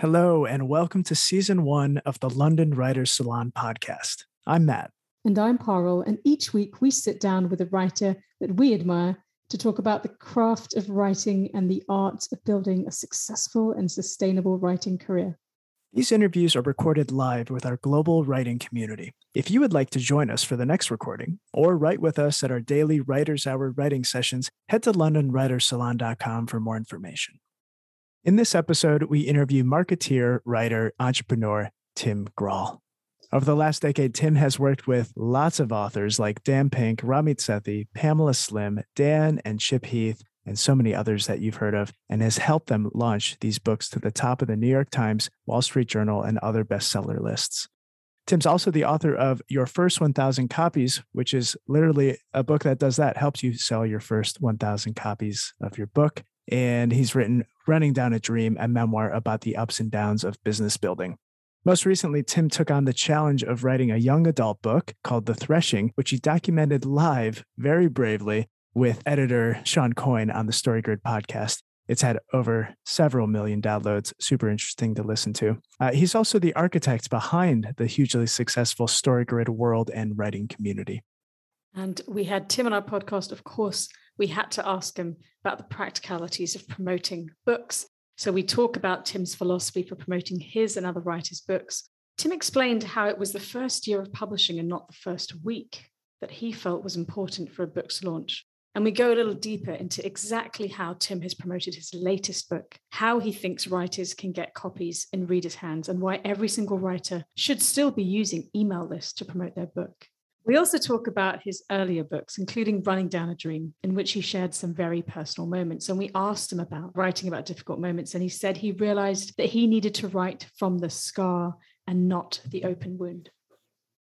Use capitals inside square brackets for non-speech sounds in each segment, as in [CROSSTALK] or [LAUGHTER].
Hello, and welcome to season one of the London Writers Salon podcast. I'm Matt. And I'm Parul, and each week we sit down with a writer that we admire to talk about the craft of writing and the art of building a successful and sustainable writing career. These interviews are recorded live with our global writing community. If you would like to join us for the next recording or write with us at our daily Writers Hour writing sessions, head to londonwritersalon.com for more information. In this episode, we interview marketeer, writer, entrepreneur Tim Grahl. Over the last decade, Tim has worked with lots of authors like Dan Pink, Ramit Sethi, Pamela Slim, Dan and Chip Heath, and so many others that you've heard of, and has helped them launch these books to the top of the New York Times, Wall Street Journal, and other bestseller lists. Tim's also the author of Your First 1000 Copies, which is literally a book that does that, helps you sell your first 1000 copies of your book and he's written Running Down a Dream, a memoir about the ups and downs of business building. Most recently, Tim took on the challenge of writing a young adult book called The Threshing, which he documented live very bravely with editor Shawn Coyne on the StoryGrid podcast. It's had over several million downloads, super interesting to listen to. Uh, he's also the architect behind the hugely successful StoryGrid world and writing community. And we had Tim on our podcast, of course, we had to ask him about the practicalities of promoting books. So we talk about Tim's philosophy for promoting his and other writers' books. Tim explained how it was the first year of publishing and not the first week that he felt was important for a book's launch. And we go a little deeper into exactly how Tim has promoted his latest book, how he thinks writers can get copies in readers' hands, and why every single writer should still be using email lists to promote their book. We also talk about his earlier books, including Running Down a Dream, in which he shared some very personal moments. And we asked him about writing about difficult moments. And he said he realized that he needed to write from the scar and not the open wound.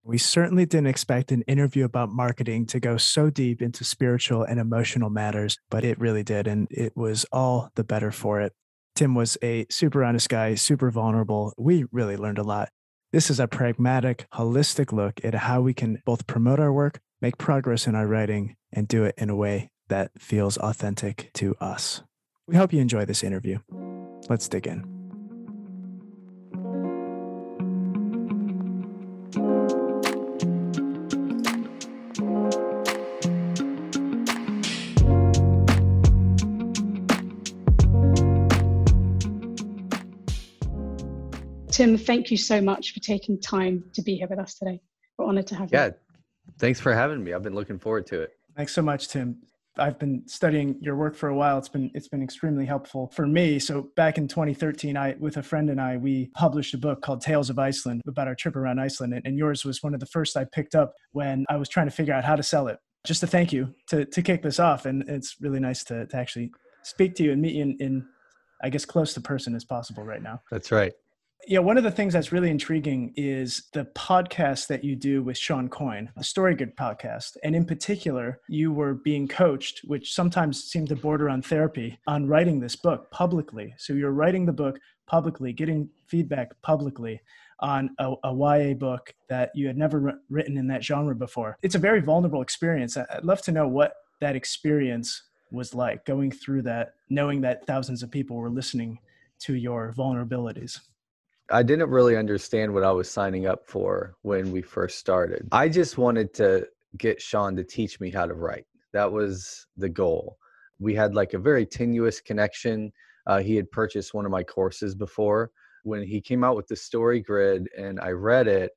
We certainly didn't expect an interview about marketing to go so deep into spiritual and emotional matters, but it really did. And it was all the better for it. Tim was a super honest guy, super vulnerable. We really learned a lot. This is a pragmatic, holistic look at how we can both promote our work, make progress in our writing, and do it in a way that feels authentic to us. We hope you enjoy this interview. Let's dig in. Tim, thank you so much for taking time to be here with us today. We're honored to have yeah, you. Yeah, thanks for having me. I've been looking forward to it. Thanks so much, Tim. I've been studying your work for a while. It's been it's been extremely helpful for me. So back in 2013, I with a friend and I we published a book called Tales of Iceland about our trip around Iceland, and yours was one of the first I picked up when I was trying to figure out how to sell it. Just to thank you to to kick this off, and it's really nice to to actually speak to you and meet you in, in I guess close to person as possible right now. That's right yeah, one of the things that's really intriguing is the podcast that you do with Shawn Coyne, the StoryGrid podcast. And in particular, you were being coached, which sometimes seemed to border on therapy, on writing this book publicly. So you're writing the book publicly, getting feedback publicly on a, a YA book that you had never written in that genre before. It's a very vulnerable experience. I'd love to know what that experience was like going through that, knowing that thousands of people were listening to your vulnerabilities. I didn't really understand what I was signing up for when we first started. I just wanted to get Shawn to teach me how to write. That was the goal. We had like a very tenuous connection. Uh, he had purchased one of my courses before. When he came out with the story grid and I read it,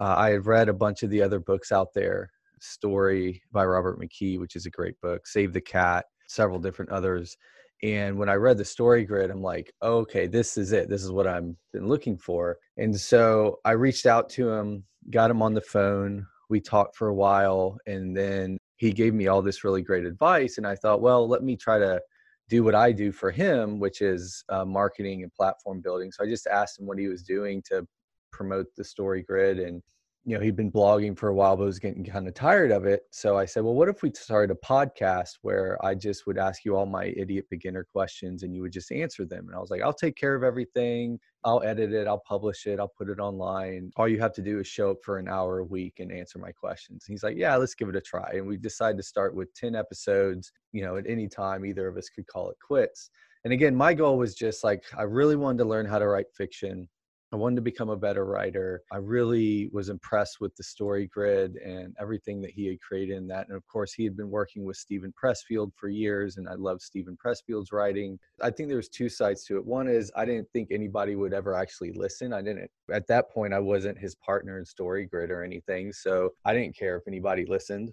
uh, I had read a bunch of the other books out there Story by Robert McKee, which is a great book, Save the Cat, several different others and when i read the story grid i'm like okay this is it. This is what i'm been looking for. And so i reached out to him got him on the phone we talked for a while and then he gave me all this really great advice and i thought well let me try to do what i do for him which is uh, marketing and platform building. So i just asked him what he was doing to promote the story grid and you know he'd been blogging for a while but was getting kind of tired of it. So i said well what if we started a podcast where i just would ask you all my idiot beginner questions and you would just answer them? And i was like i'll take care of everything. I'll edit it. I'll publish it. I'll put it online. All you have to do is show up for an hour a week and answer my questions. And he's like yeah let's give it a try. And we decided to start with 10 episodes you know at any time either of us could call it quits. And again, my goal was just like, I really wanted to learn how to write fiction. I wanted to become a better writer. I really was impressed with the story grid and everything that he had created in that. And of course, he had been working with Steven Pressfield for years, and I love Steven Pressfield's writing. I think there was two sides to it. One is I didn't think anybody would ever actually listen. I didn't at that point I wasn't his partner in story grid or anything, so I didn't care if anybody listened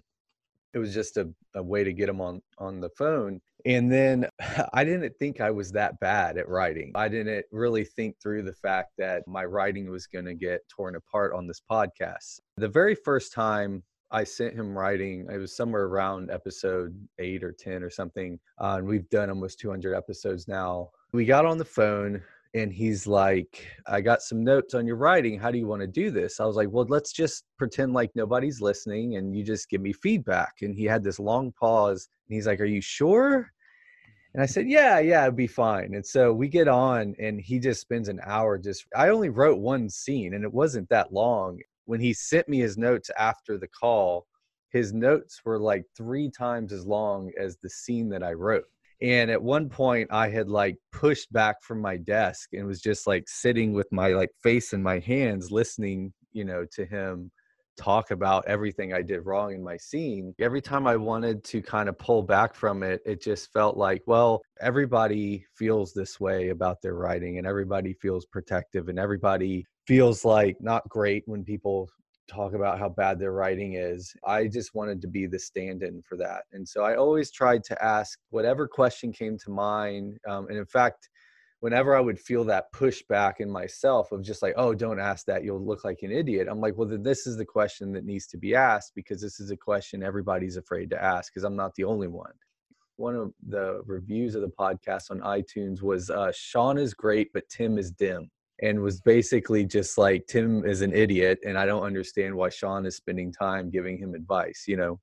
it was just a, a way to get him on on the phone and then [LAUGHS] i didn't think i was that bad at writing i didn't really think through the fact that my writing was going to get torn apart on this podcast the very first time I sent him writing. It was somewhere around episode eight or 10 or something. Uh, and we've done almost 200 episodes now. We got on the phone and he's like, I got some notes on your writing. How do you want to do this? I was like, well, let's just pretend like nobody's listening and you just give me feedback. And he had this long pause and he's like, Are you sure? And I said, Yeah, yeah, it'd be fine. And so we get on and he just spends an hour just, I only wrote one scene and it wasn't that long. When he sent me his notes after the call, his notes were like three times as long as the scene that I wrote and at one point i had like pushed back from my desk and was just like sitting with my like face in my hands listening you know to him talk about everything i did wrong in my scene every time i wanted to kind of pull back from it it just felt like well everybody feels this way about their writing and everybody feels protective and everybody feels like not great when people talk about how bad their writing is. I just wanted to be the stand in for that. And so I always tried to ask whatever question came to mind. Um, and in fact, whenever I would feel that pushback in myself of just like, oh, don't ask that, you'll look like an idiot. I'm like, well, then this is the question that needs to be asked because this is a question everybody's afraid to ask because I'm not the only one. One of the reviews of the podcast on iTunes was uh, Shawn is great, but Tim is dim and was basically just like Tim is an idiot and I don't understand why Shawn is spending time giving him advice, you know.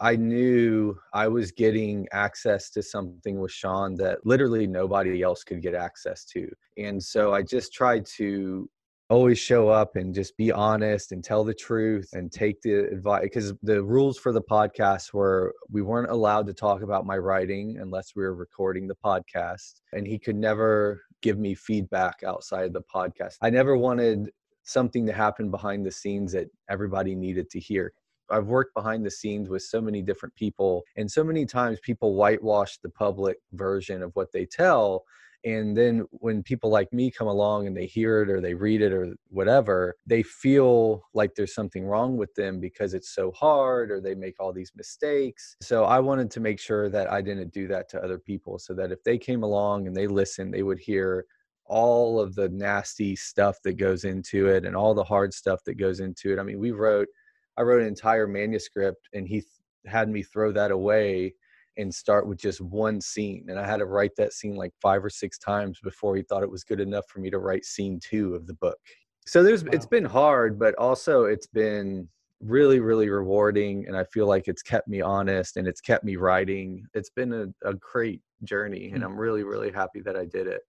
I knew I was getting access to something with Shawn that literally nobody else could get access to. And so I just tried to always show up and just be honest and tell the truth and take the advice because the rules for the podcast were we weren't allowed to talk about my writing unless we were recording the podcast and he could never give me feedback outside of the podcast. I never wanted something to happen behind the scenes that everybody needed to hear. I've worked behind the scenes with so many different people, and so many times people whitewash the public version of what they tell and then when people like me come along and they hear it or they read it or whatever they feel like there's something wrong with them because it's so hard or they make all these mistakes. So i wanted to make sure that i didn't do that to other people so that if they came along and they listened they would hear all of the nasty stuff that goes into it and all the hard stuff that goes into it. I mean we wrote i wrote an entire manuscript and he th- had me throw that away and start with just one scene. And I had to write that scene like five or six times before he thought it was good enough for me to write scene two of the book. So there's wow. it's been hard, but also it's been really, really rewarding. And I feel like it's kept me honest and it's kept me writing. It's been a, a great journey. And hmm. I'm really, really happy that I did it.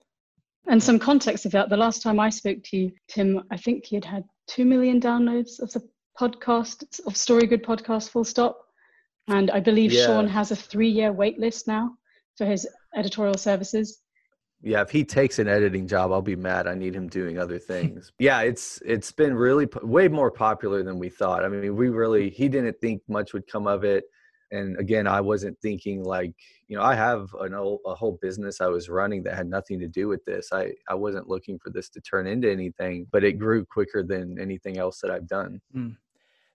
And some context of that, the last time I spoke to you, Tim, I think he had had 2 million downloads of the podcast, of Story Grid podcast, full stop. And I believe yeah. Shawn has a three year wait list now for his editorial services. Yeah, if he takes an editing job, I'll be mad. I need him doing other things. [LAUGHS] yeah, it's it's been really way more popular than we thought. I mean, we really he didn't think much would come of it, and again, I wasn't thinking like you know I have an old, a whole business I was running that had nothing to do with this. I I wasn't looking for this to turn into anything, but it grew quicker than anything else that I've done. Mm.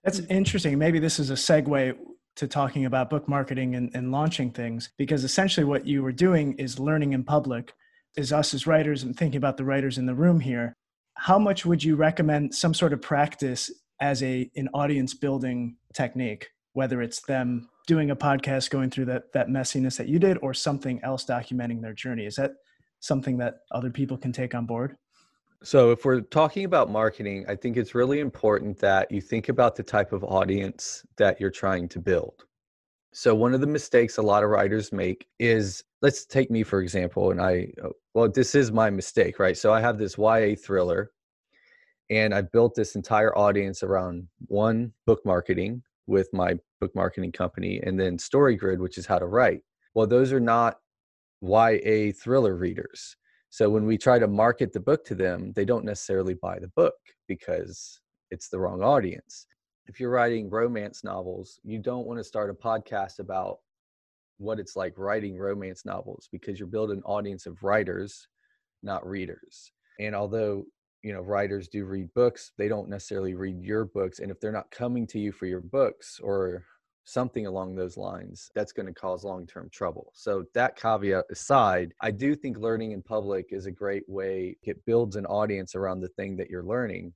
That's mm. interesting. Maybe this is a segue to talking about book marketing and, and launching things because essentially what you were doing is learning in public is us as writers and thinking about the writers in the room here. How much would you recommend some sort of practice as a an audience building technique whether it's them doing a podcast going through that that messiness that you did or something else documenting their journey? Is that something that other people can take on board so, if we're talking about marketing, I think it's really important that you think about the type of audience that you're trying to build. So, one of the mistakes a lot of writers make is let's take me for example, and I, uh, well, this is my mistake, right? So, I have this YA thriller, and I built this entire audience around one book marketing with my book marketing company, and then StoryGrid, which is how to write. Well, those are not YA thriller readers. So when we try to market the book to them, they don't necessarily buy the book because it's the wrong audience. If you're writing romance novels, you don't want to start a podcast about what it's like writing romance novels because you're building an audience of writers, not readers. And although you know writers do read books, they don't necessarily read your books. And if they're not coming to you for your books or something along those lines, that's going to cause long term trouble. So, that caveat aside, I do think learning in public is a great way. It builds an audience around the thing that you're learning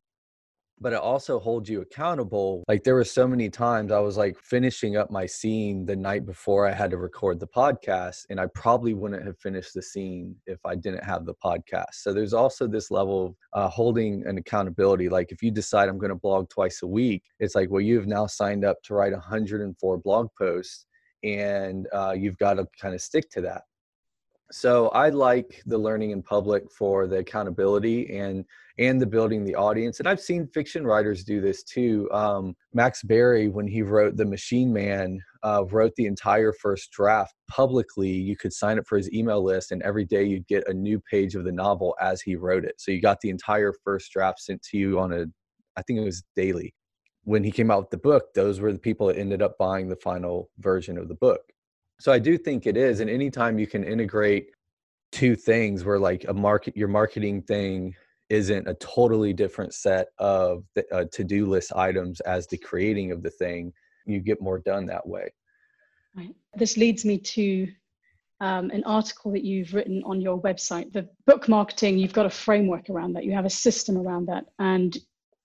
but it also holds you accountable. Like there were so many times I was like finishing up my scene the night before I had to record the podcast, and I probably wouldn't have finished the scene if I didn't have the podcast. So there's also this level of uh, holding an accountability. Like if you decide I'm going to blog twice a week, it's like, well, you've now signed up to write 104 blog posts, and uh, you've got to kind of stick to that. So I like the learning in public for the accountability and and the building the audience. And I've seen fiction writers do this too. Um, Max Barry, when he wrote The Machine Man, uh, wrote the entire first draft publicly. You could sign up for his email list, and every day you'd get a new page of the novel as he wrote it. So you got the entire first draft sent to you on a, I think it was daily. When he came out with the book, those were the people that ended up buying the final version of the book. So I do think it is. And anytime you can integrate two things where like a market, your marketing thing isn't a totally different set of uh, to-do list items as the creating of the thing, you get more done that way. Right. This leads me to um, an article that you've written on your website. The book marketing, you've got a framework around that. You have a system around that. And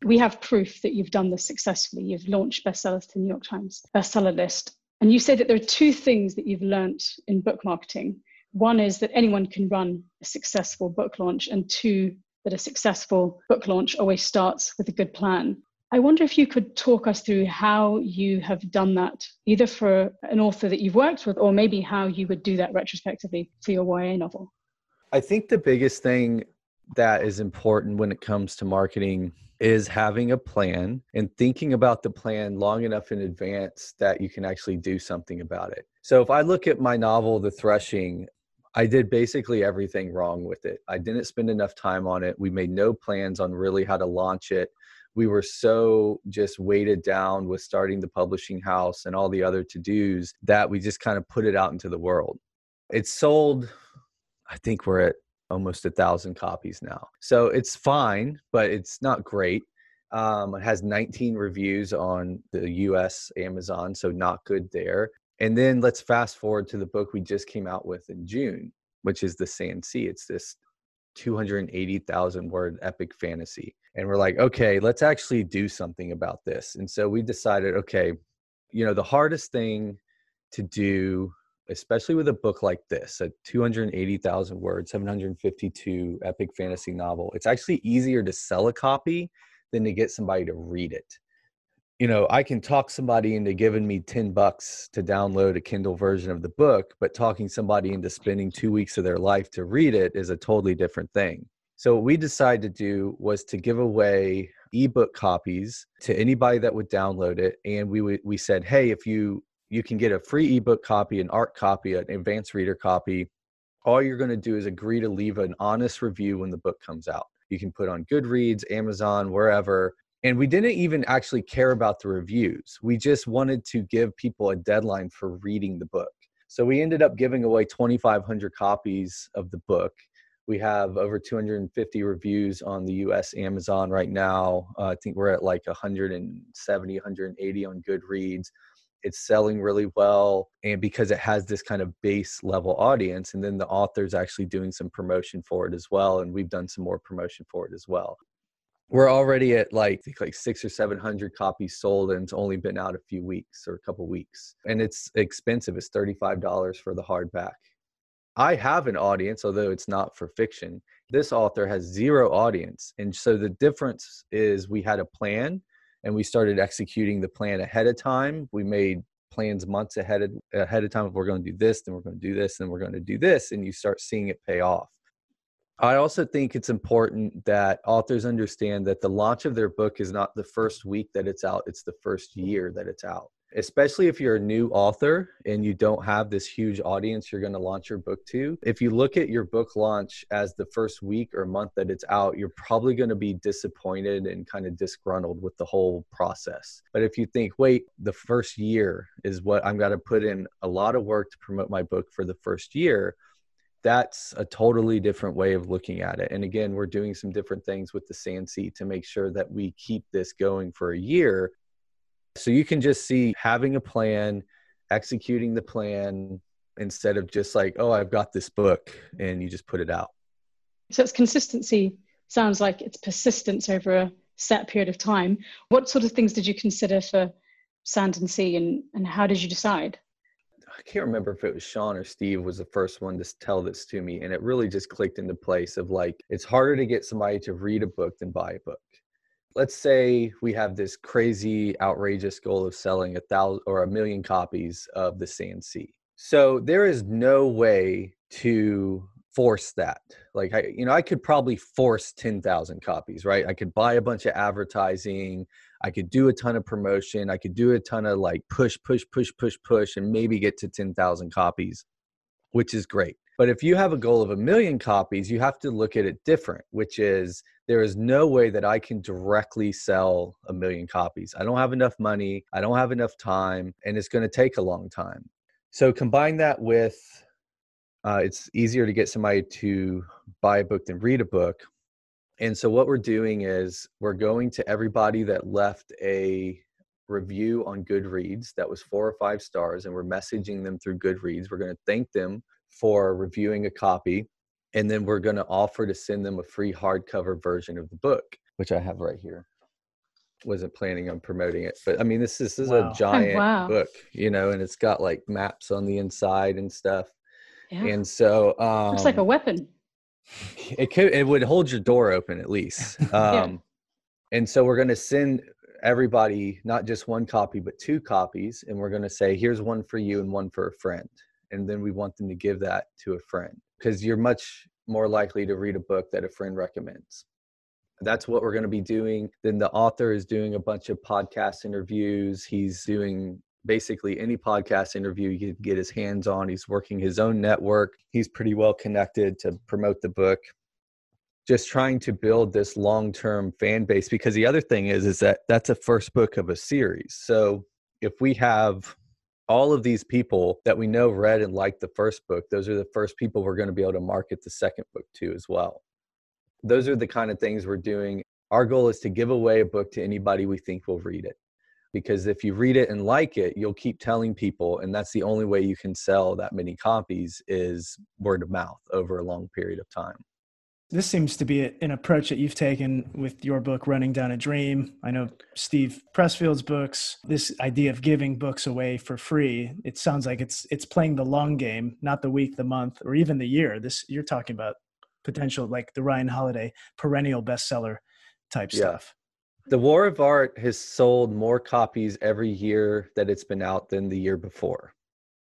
we have proof that you've done this successfully. You've launched bestsellers to the New York Times bestseller list. And you say that there are two things that you've learned in book marketing. One is that anyone can run a successful book launch, and two, that a successful book launch always starts with a good plan. I wonder if you could talk us through how you have done that, either for an author that you've worked with, or maybe how you would do that retrospectively for your YA novel. I think the biggest thing that is important when it comes to marketing is having a plan and thinking about the plan long enough in advance that you can actually do something about it. So if I look at my novel, The Threshing, I did basically everything wrong with it. I didn't spend enough time on it. We made no plans on really how to launch it. We were so just weighted down with starting the publishing house and all the other to dos that we just kind of put it out into the world. It sold, I think we're at almost a thousand copies now. So it's fine, but it's not great. Um, it has 19 reviews on the US Amazon, so not good there. And then let's fast forward to the book we just came out with in June, which is The Sand Sea. It's this 280,000 word epic fantasy. And we're like, okay, let's actually do something about this. And so we decided, okay, you know, the hardest thing to do especially with a book like this, a 280,000 word, 752 epic fantasy novel, it's actually easier to sell a copy than to get somebody to read it. You know, I can talk somebody into giving me 10 bucks to download a Kindle version of the book, but talking somebody into spending two weeks of their life to read it is a totally different thing. So, what we decided to do was to give away ebook copies to anybody that would download it. And we, we said, hey, if you you can get a free ebook copy, an art copy, an advanced reader copy. All you're going to do is agree to leave an honest review when the book comes out. You can put on Goodreads, Amazon, wherever. And we didn't even actually care about the reviews. We just wanted to give people a deadline for reading the book. So we ended up giving away 2,500 copies of the book. We have over 250 reviews on the US Amazon right now. Uh, I think we're at like 170, 180 on Goodreads it's selling really well and because it has this kind of base level audience and then the author's actually doing some promotion for it as well and we've done some more promotion for it as well. We're already at like like six or seven hundred copies sold and it's only been out a few weeks or a couple weeks and it's expensive. It's $35 for the hardback. I have an audience although it's not for fiction. This author has zero audience and so the difference is we had a plan and we started executing the plan ahead of time. We made plans months ahead of, ahead of time if we're going to do this, then we're going to do this, then we're going to do this, and you start seeing it pay off. I also think it's important that authors understand that the launch of their book is not the first week that it's out, it's the first year that it's out. Especially if you're a new author and you don't have this huge audience you're going to launch your book to. If you look at your book launch as the first week or month that it's out, you're probably going to be disappointed and kind of disgruntled with the whole process. But if you think, wait, the first year is what I'm going to put in a lot of work to promote my book for the first year, that's a totally different way of looking at it. And again, we're doing some different things with the Sand Sea to make sure that we keep this going for a year so you can just see having a plan, executing the plan instead of just like, oh, I've got this book and you just put it out. So it's consistency sounds like it's persistence over a set period of time. What sort of things did you consider for Sand and Sea and, and how did you decide? I can't remember if it was Shawn or Steve was the first one to tell this to me. And it really just clicked into place of like, it's harder to get somebody to read a book than buy a book let's say we have this crazy outrageous goal of selling a thousand or a million copies of the Sand Sea. So there is no way to force that. Like I, you know, I could probably force 10,000 copies, right? I could buy a bunch of advertising, I could do a ton of promotion, I could do a ton of like push push push push push and maybe get to 10,000 copies, which is great. But if you have a goal of a million copies, you have to look at it different, which is there is no way that I can directly sell a million copies. I don't have enough money, I don't have enough time, and it's going to take a long time. So combine that with uh, it's easier to get somebody to buy a book than read a book. And so what we're doing is we're going to everybody that left a review on Goodreads that was four or five stars, and we're messaging them through Goodreads. We're going to thank them for reviewing a copy and then we're going to offer to send them a free hardcover version of the book which i have right here wasn't planning on promoting it but i mean this, this is wow. a [LAUGHS] giant wow. book you know and it's got like maps on the inside and stuff yeah. and so um looks like a weapon it could it would hold your door open at least [LAUGHS] um yeah. and so we're going to send everybody not just one copy but two copies and we're going to say here's one for you and one for a friend and then we want them to give that to a friend because you're much more likely to read a book that a friend recommends. That's what we're going to be doing. Then the author is doing a bunch of podcast interviews. He's doing basically any podcast interview he can get his hands on. He's working his own network. He's pretty well connected to promote the book. Just trying to build this long-term fan base because the other thing is is that that's a first book of a series. So if we have all of these people that we know read and liked the first book, those are the first people we're going to be able to market the second book to as well. Those are the kind of things we're doing. Our goal is to give away a book to anybody we think will read it. Because if you read it and like it, you'll keep telling people, and that's the only way you can sell that many copies is word of mouth over a long period of time this seems to be an approach that you've taken with your book running down a dream. I know steve pressfield's books this idea of giving books away for free. It sounds like it's it's playing the long game not the week the month or even the year. This you're talking about potential like the ryan holiday perennial bestseller type yeah. stuff. The war of art has sold more copies every year that it's been out than the year before.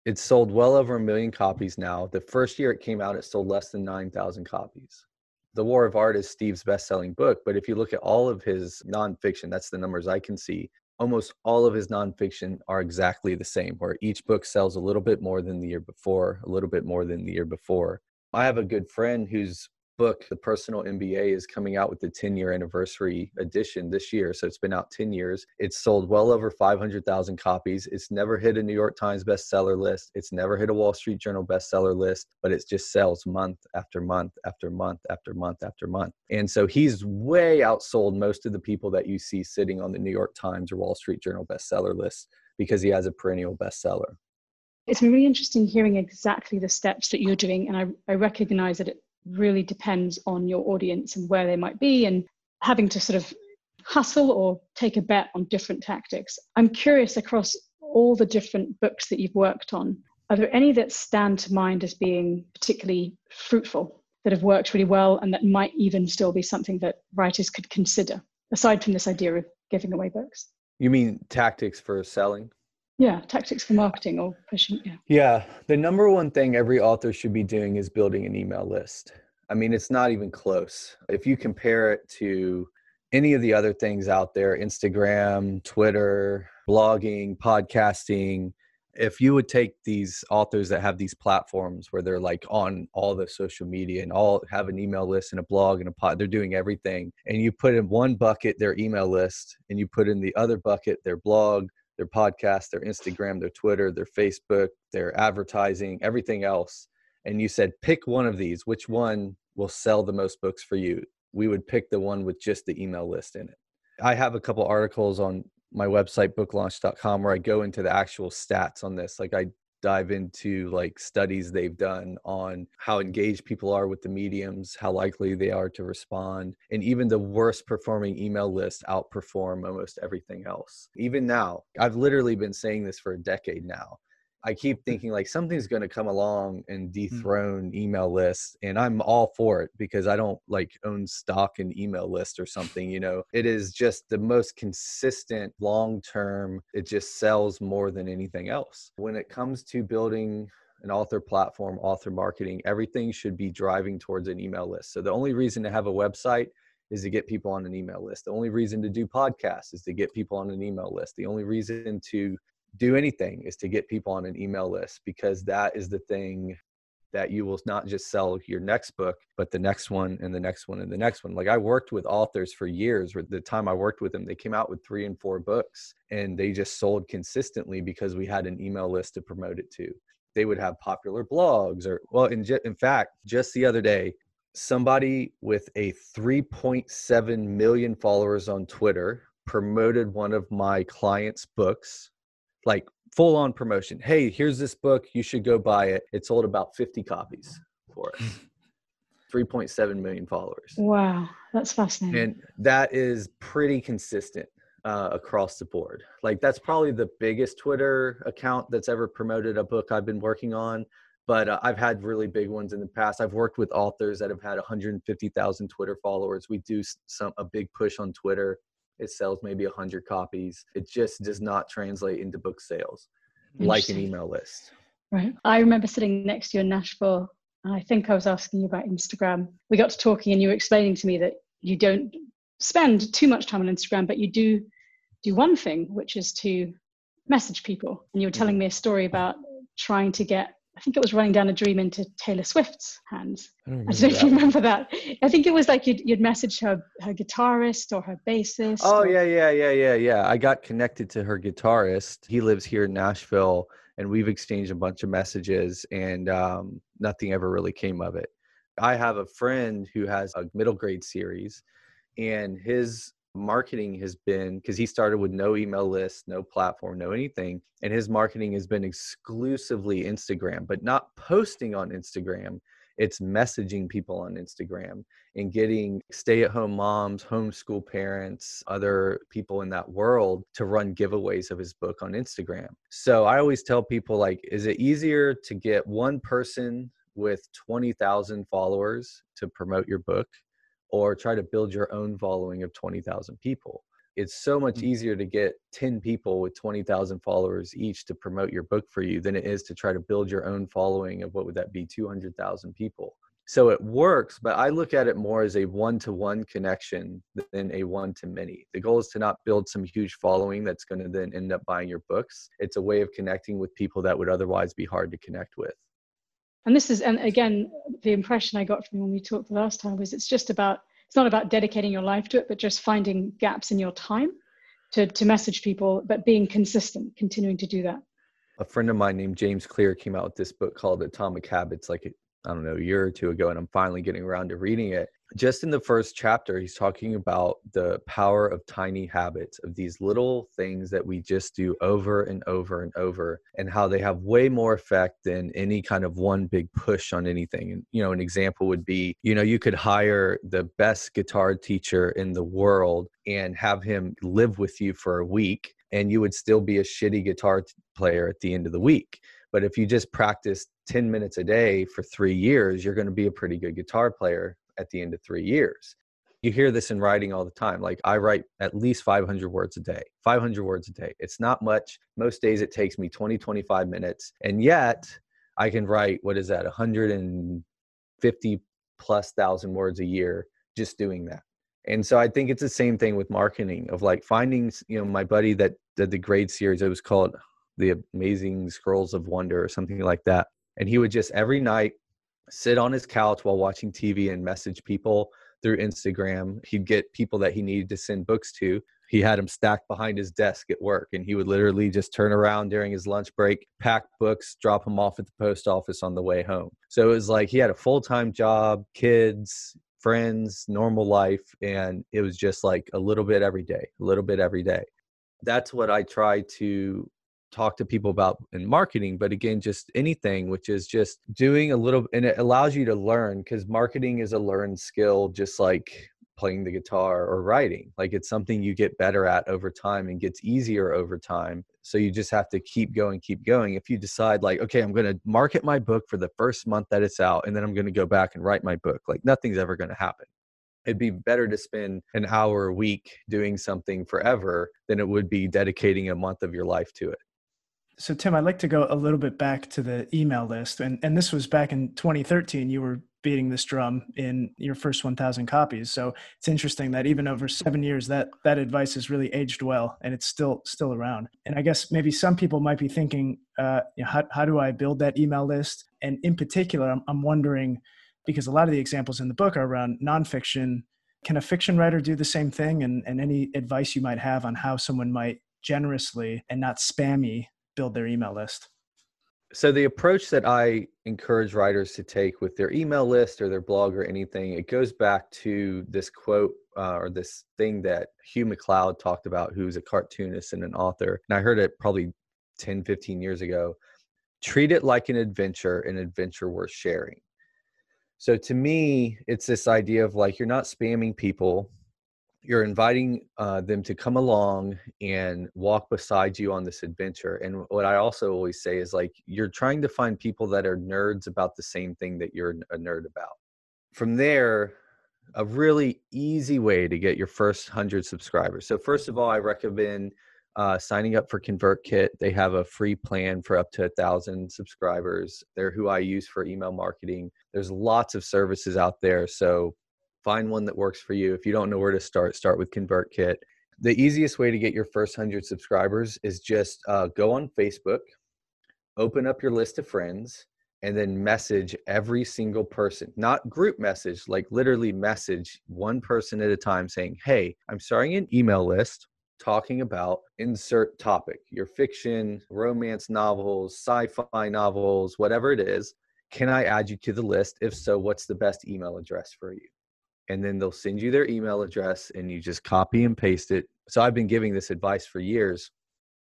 It's sold well over a million copies now. The first year it came out it sold less than 9000 copies the War of Art is Steve's best selling book, but if you look at all of his nonfiction, that's the numbers I can see. Almost all of his nonfiction are exactly the same, where each book sells a little bit more than the year before, a little bit more than the year before. I have a good friend who's book, The Personal MBA, is coming out with the 10 year anniversary edition this year. So it's been out 10 years. It's sold well over 500,000 copies. It's never hit a New York Times bestseller list. It's never hit a Wall Street Journal bestseller list, but it just sells month after month after month after month after month. And so he's way outsold most of the people that you see sitting on the New York Times or Wall Street Journal bestseller list because he has a perennial bestseller. It's been really interesting hearing exactly the steps that you're doing. And I, I recognize that it really depends on your audience and where they might be and having to sort of hustle or take a bet on different tactics. I'm curious across all the different books that you've worked on, are there any that stand to mind as being particularly fruitful, that have worked really well, and that might even still be something that writers could consider, aside from this idea of giving away books? You mean tactics for selling? Yeah tactics for marketing or pushing yeah yeah the number one thing every author should be doing is building an email list i mean it's not even close if you compare it to any of the other things out there Instagram, Twitter, blogging, podcasting. If you would take these authors that have these platforms where they're like on all the social media and all have an email list and a blog and a pod, they're doing everything. And you put in one bucket their email list and you put in the other bucket their blog, their podcast, their Instagram, their Twitter, their Facebook, their advertising, everything else. And you said, pick one of these, which one will sell the most books for you? We would pick the one with just the email list in it. I have a couple articles on my website, booklaunch.com, where I go into the actual stats on this. Like I dive into like studies they've done on how engaged people are with the mediums, how likely they are to respond, and even the worst performing email lists outperform almost everything else. Even now, I've literally been saying this for a decade now. I keep thinking like something's going to come along and mm. dethrone email lists and I'm all for it because I don't like own stock in email list or something, you know. It is just the most consistent long term. It just sells more than anything else. When it comes to building an author platform, author marketing, everything should be driving towards an email list. So the only reason to have a website is to get people on an email list. The only reason to do podcasts is to get people on an email list. The only reason to do anything is to get people on an email list because that is the thing that you will not just sell your next book but the next one and the next one and the next one. Like i worked with authors for years the time i worked with them they came out with three and four books and they just sold consistently because we had an email list to promote it to. They would have popular blogs or well in, in fact just the other day somebody with a 3.7 million followers on twitter promoted one of my clients books like full on promotion. Hey, here's this book. You should go buy it. It sold about 50 copies for us. [LAUGHS] 3.7 million followers. Wow, that's fascinating. And that is pretty consistent uh, across the board. Like, that's probably the biggest Twitter account that's ever promoted a book I've been working on. But uh, I've had really big ones in the past. I've worked with authors that have had 150,000 Twitter followers. We do some a big push on Twitter it sells maybe 100 copies it just does not translate into book sales like an email list. Right. I remember sitting next to you in nashville and i think i was asking you about instagram. We got to talking and you were explaining to me that you don't spend too much time on instagram but you do do one thing which is to message people. And you were telling mm-hmm. me a story about trying to get I think it was running down a dream into Taylor Swift's hands. I don't, I don't know if you remember that. I think it was like you'd, you'd message her, her guitarist or her bassist. Oh, or... yeah, yeah, yeah, yeah, yeah. I got connected to her guitarist. He lives here in Nashville, and we've exchanged a bunch of messages, and um, nothing ever really came of it. I have a friend who has a middle grade series, and his marketing has been because he started with no email list, no platform, no anything. And his marketing has been exclusively Instagram, but not posting on Instagram. It's messaging people on Instagram and getting stay at home moms, homeschool parents, other people in that world to run giveaways of his book on Instagram. So I always tell people like, is it easier to get one person with 20,000 followers to promote your book or try to build your own following of 20,000 people. It's so much mm. easier to get 10 people with 20,000 followers each to promote your book for you than it is to try to build your own following of what would that be 200,000 people. So it works, but I look at it more as a one to one connection than a one to many. The goal is to not build some huge following that's going to then end up buying your books. It's a way of connecting with people that would otherwise be hard to connect with and this is and again the impression i got from when we talked the last time was it's just about it's not about dedicating your life to it but just finding gaps in your time to to message people but being consistent continuing to do that. A friend of mine named james clear came out with this book called atomic habits like I don't know, a year or two ago, and I'm finally getting around to reading it just in the first chapter, he's talking about the power of tiny habits, of these little things that we just do over and over and over, and how they have way more effect than any kind of one big push on anything. And, you know, an example would be, you know, you could hire the best guitar teacher in the world and have him live with you for a week, and you would still be a shitty guitar player at the end of the week. But if you just practice 10 minutes a day for three years, you're going to be a pretty good guitar player at the end of three years. You hear this in writing all the time. Like I write at least 500 words a day, 500 words a day. It's not much. Most days it takes me 20, 25 minutes. And yet I can write, what is that, 150 plus thousand words a year just doing that. And so I think it's the same thing with marketing of like finding, you know, my buddy that did the grade series, it was called The Amazing Scrolls of Wonder or something like that. And he would just every night sit on his couch while watching TV and message people through Instagram. He'd get people that he needed to send books to. He had them stacked behind his desk at work, and he would literally just turn around during his lunch break, pack books, drop them off at the post office on the way home. So it was like he had a full time job, kids, friends, normal life, and it was just like a little bit every day, a little bit every day. That's what I try to talk to people about in marketing but again just anything which is just doing a little and it allows you to learn because marketing is a learned skill just like playing the guitar or writing. Like it's something you get better at over time and gets easier over time. So you just have to keep going keep going. If you decide like okay i'm going to market my book for the first month that it's out and then i'm going to go back and write my book like nothing's ever going to happen. It'd be better to spend an hour a week doing something forever than it would be dedicating a month of your life to it so Tim, I'd like to go a little bit back to the email list, and and this was back in 2013. You were beating this drum in your first 1,000 copies. So it's interesting that even over seven years, that that advice has really aged well, and it's still still around. And I guess maybe some people might be thinking, uh, you know, how how do I build that email list? And in particular, I'm, I'm wondering because a lot of the examples in the book are around nonfiction. Can a fiction writer do the same thing? And and any advice you might have on how someone might generously and not spammy build their email list? So the approach that I encourage writers to take with their email list or their blog or anything, it goes back to this quote uh, or this thing that Hugh MacLeod talked about, who's a cartoonist and an author. And I heard it probably 10, 15 years ago. Treat it like an adventure, an adventure worth sharing. So to me, it's this idea of like you're not spamming people you're inviting uh, them to come along and walk beside you on this adventure and what i also always say is like you're trying to find people that are nerds about the same thing that you're a nerd about. From there a really easy way to get your first 100 subscribers. So first of all i recommend uh, signing up for convertkit. They have a free plan for up to a thousand subscribers. They're who i use for email marketing. There's lots of services out there so find one that works for you. If you don't know where to start, start with ConvertKit. The easiest way to get your first 100 subscribers is just uh, go on Facebook, open up your list of friends, and then message every single person, not group message, like literally message one person at a time saying, Hey, I'm starting an email list talking about insert topic, your fiction, romance novels, sci fi novels, whatever it is. Can I add you to the list? If so, what's the best email address for you? And then they'll send you their email address and you just copy and paste it. So I've been giving this advice for years.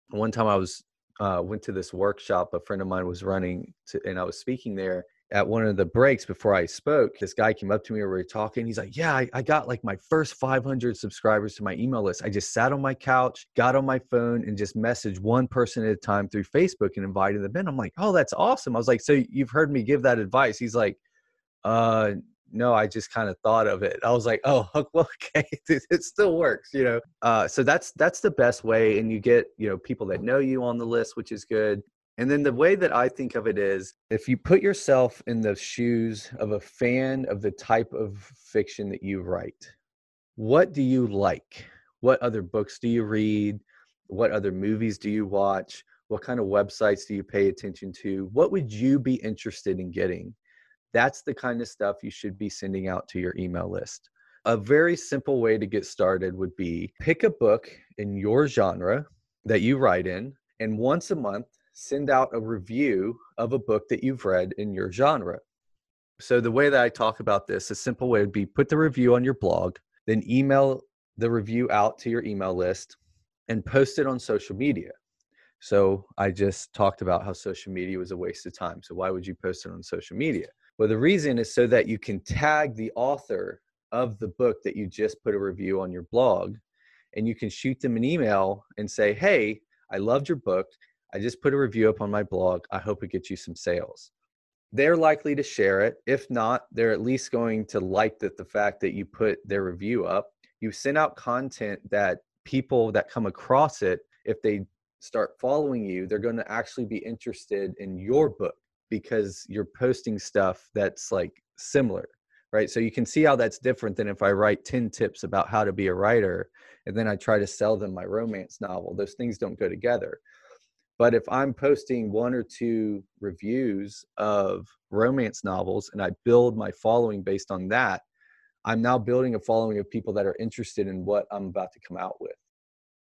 One time I was uh, went to this workshop a friend of mine was running to, and I was speaking there at one of the breaks before I spoke, this guy came up to me we were talking. He's like, Yeah, I, I, got like my first 500 subscribers to my email list. I just sat on my couch, got on my phone, and just messaged one person at a time through Facebook and invited them in. I'm like, Oh, that's awesome. I was like, So you've heard me give that advice? He's like, uh, no, I just kind of thought of it. I was like, oh, [LAUGHS] well, okay, [LAUGHS] it still works, you know. Uh, so that's that's the best way, and you get you know people that know you on the list, which is good. And then the way that I think of it is, if you put yourself in the shoes of a fan of the type of fiction that you write, what do you like? What other books do you read? What other movies do you watch? What kind of websites do you pay attention to? What would you be interested in getting? That's the kind of stuff you should be sending out to your email list. A very simple way to get started would be pick a book in your genre that you write in, and once a month, send out a review of a book that you've read in your genre. So, the way that I talk about this, a simple way would be put the review on your blog, then email the review out to your email list and post it on social media. So, I just talked about how social media was a waste of time. So, why would you post it on social media? Well, the reason is so that you can tag the author of the book that you just put a review on your blog and you can shoot them an email and say, Hey, I loved your book. I just put a review up on my blog. I hope it gets you some sales. They're likely to share it. If not, they're at least going to like that the fact that you put their review up. You send out content that people that come across it, if they start following you, they're going to actually be interested in your book because you're posting stuff that's like similar right? So you can see how that's different than if I write 10 tips about how to be a writer and then I try to sell them my romance novel. Those things don't go together. But if I'm posting one or two reviews of romance novels and I build my following based on that, I'm now building a following of people that are interested in what I'm about to come out with.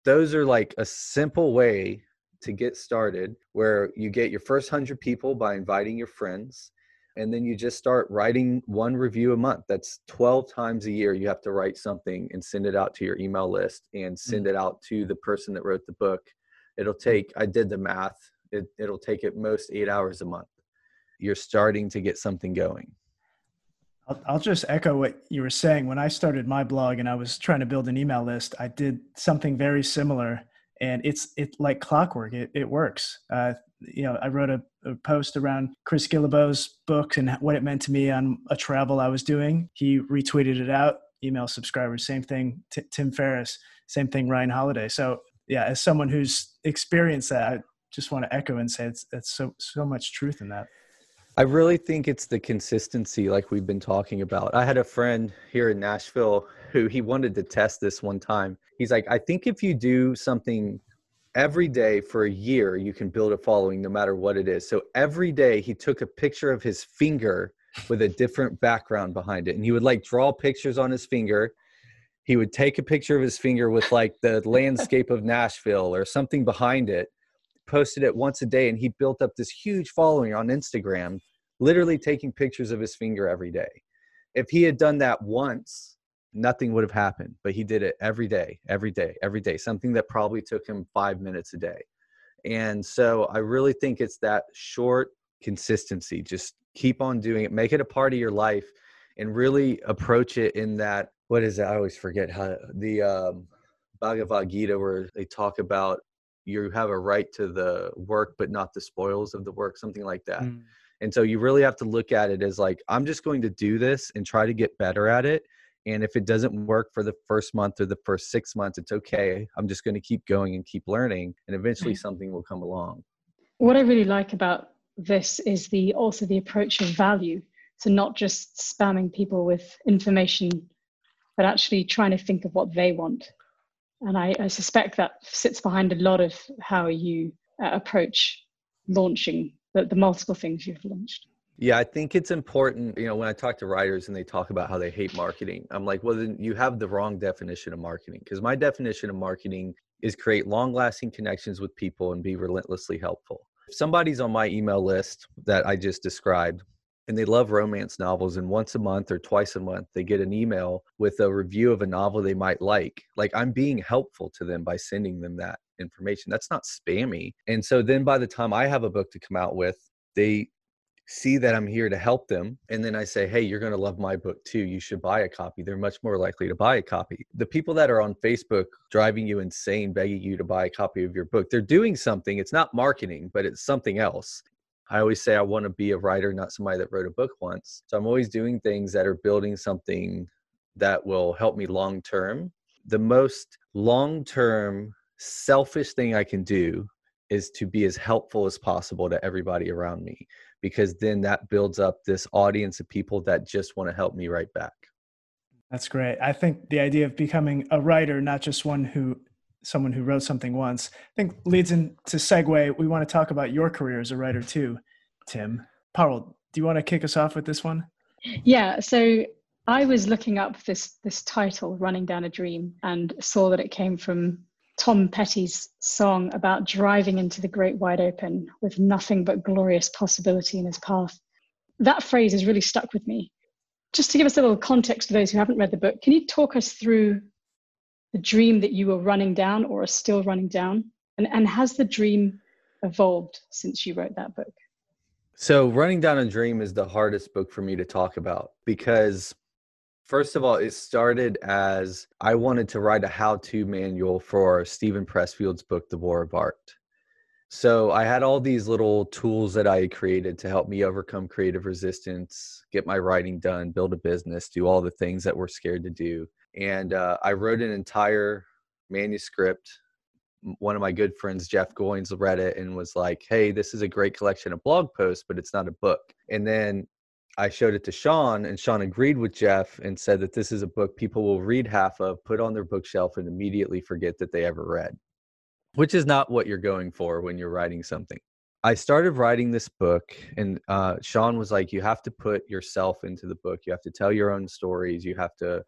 Those are like a simple way to get started where you get your first 100 people by inviting your friends and then you just start writing one review a month. That's 12 times a year you have to write something and send it out to your email list and send it mm. out to the person that wrote the book. It'll take i did the math it, it'll take at most eight hours a month. You're starting to get something going. I'll, I'll just echo what you were saying. When i started my blog and i was trying to build an email list i did something very similar and it's it like clockwork it, it works. Uh, you know i wrote a, a, post around chris guillebeau's book and what it meant to me on a travel i was doing. He retweeted it out email subscribers same thing T- tim ferriss same thing ryan holiday. So yeah as someone who's experienced that i just want to echo and say it's, it's so so much truth in that I really think it's the consistency, like we've been talking about. I had a friend here in Nashville who he wanted to test this one time. He's like, I think if you do something every day for a year, you can build a following no matter what it is. So every day he took a picture of his finger with a different background behind it. And he would like draw pictures on his finger. He would take a picture of his finger with like the landscape of Nashville or something behind it posted it once a day and he built up this huge following on Instagram, literally taking pictures of his finger every day. If he had done that once, nothing would have happened, but he did it every day, every day, every day, something that probably took him five minutes a day. And so I really think it's that short consistency. Just keep on doing it, make it a part of your life, and really approach it in that what is it? I always forget how the um, Bhagavad Gita, where they talk about you have a right to the work but not the spoils of the work something like that. Mm. and so you really have to look at it as like i'm just going to do this and try to get better at it and if it doesn't work for the first month or the first six months it's okay. I'm just going to keep going and keep learning and eventually something will come along. What i really like about this is the also the approach of value. So not just spamming people with information but actually trying to think of what they want and I, I, suspect that sits behind a lot of how you uh, approach launching the, the multiple things you've launched. Yeah, I think it's important. You know, when I talk to writers and they talk about how they hate marketing, I'm like, well, then you have the wrong definition of marketing. Because my definition of marketing is create long lasting connections with people and be relentlessly helpful. If somebody's on my email list that I just described, and they love romance novels and once a month or twice a month they get an email with a review of a novel they might like like i'm being helpful to them by sending them that information. That's not spammy and so then by the time i have a book to come out with they see that i'm here to help them and then i say hey you're going to love my book too you should buy a copy. They're much more likely to buy a copy. The people that are on facebook driving you insane begging you to buy a copy of your book they're doing something it's not marketing but it's something else I always say I want to be a writer, not somebody that wrote a book once. So I'm always doing things that are building something that will help me long term. The most long term selfish thing I can do is to be as helpful as possible to everybody around me because then that builds up this audience of people that just want to help me right back. That's great. I think the idea of becoming a writer, not just one who someone who wrote something once. I think leads into segue. We want to talk about your career as a writer too, Tim. Parul, do you want to kick us off with this one? Yeah. So I was looking up this this title, "Running Down a Dream," and saw that it came from Tom Petty's song about driving into the great wide open with nothing but glorious possibility in his path. That phrase has really stuck with me. Just to give us a little context for those who haven't read the book, can you talk us through the dream that you were running down or are still running down? And, and has the dream evolved since you wrote that book? So, Running Down a Dream is the hardest book for me to talk about because, first of all, it started as I wanted to write a how to manual for Steven Pressfield's book, The War of Art. So, I had all these little tools that I created to help me overcome creative resistance, get my writing done, build a business, do all the things that we're scared to do and uh, I wrote an entire manuscript. One of my good friends, Jeff Goins, read it and was like, "Hey, this is a great collection of blog posts, but it's not a book." And then I showed it to Shawn, and Shawn agreed with Jeff and said that this is a book people will read half of, put on their bookshelf, and immediately forget that they ever read, which is not what you're going for when you're writing something. I started writing this book, and uh, Shawn was like, You have to put yourself into the book. You have to tell your own stories. You have to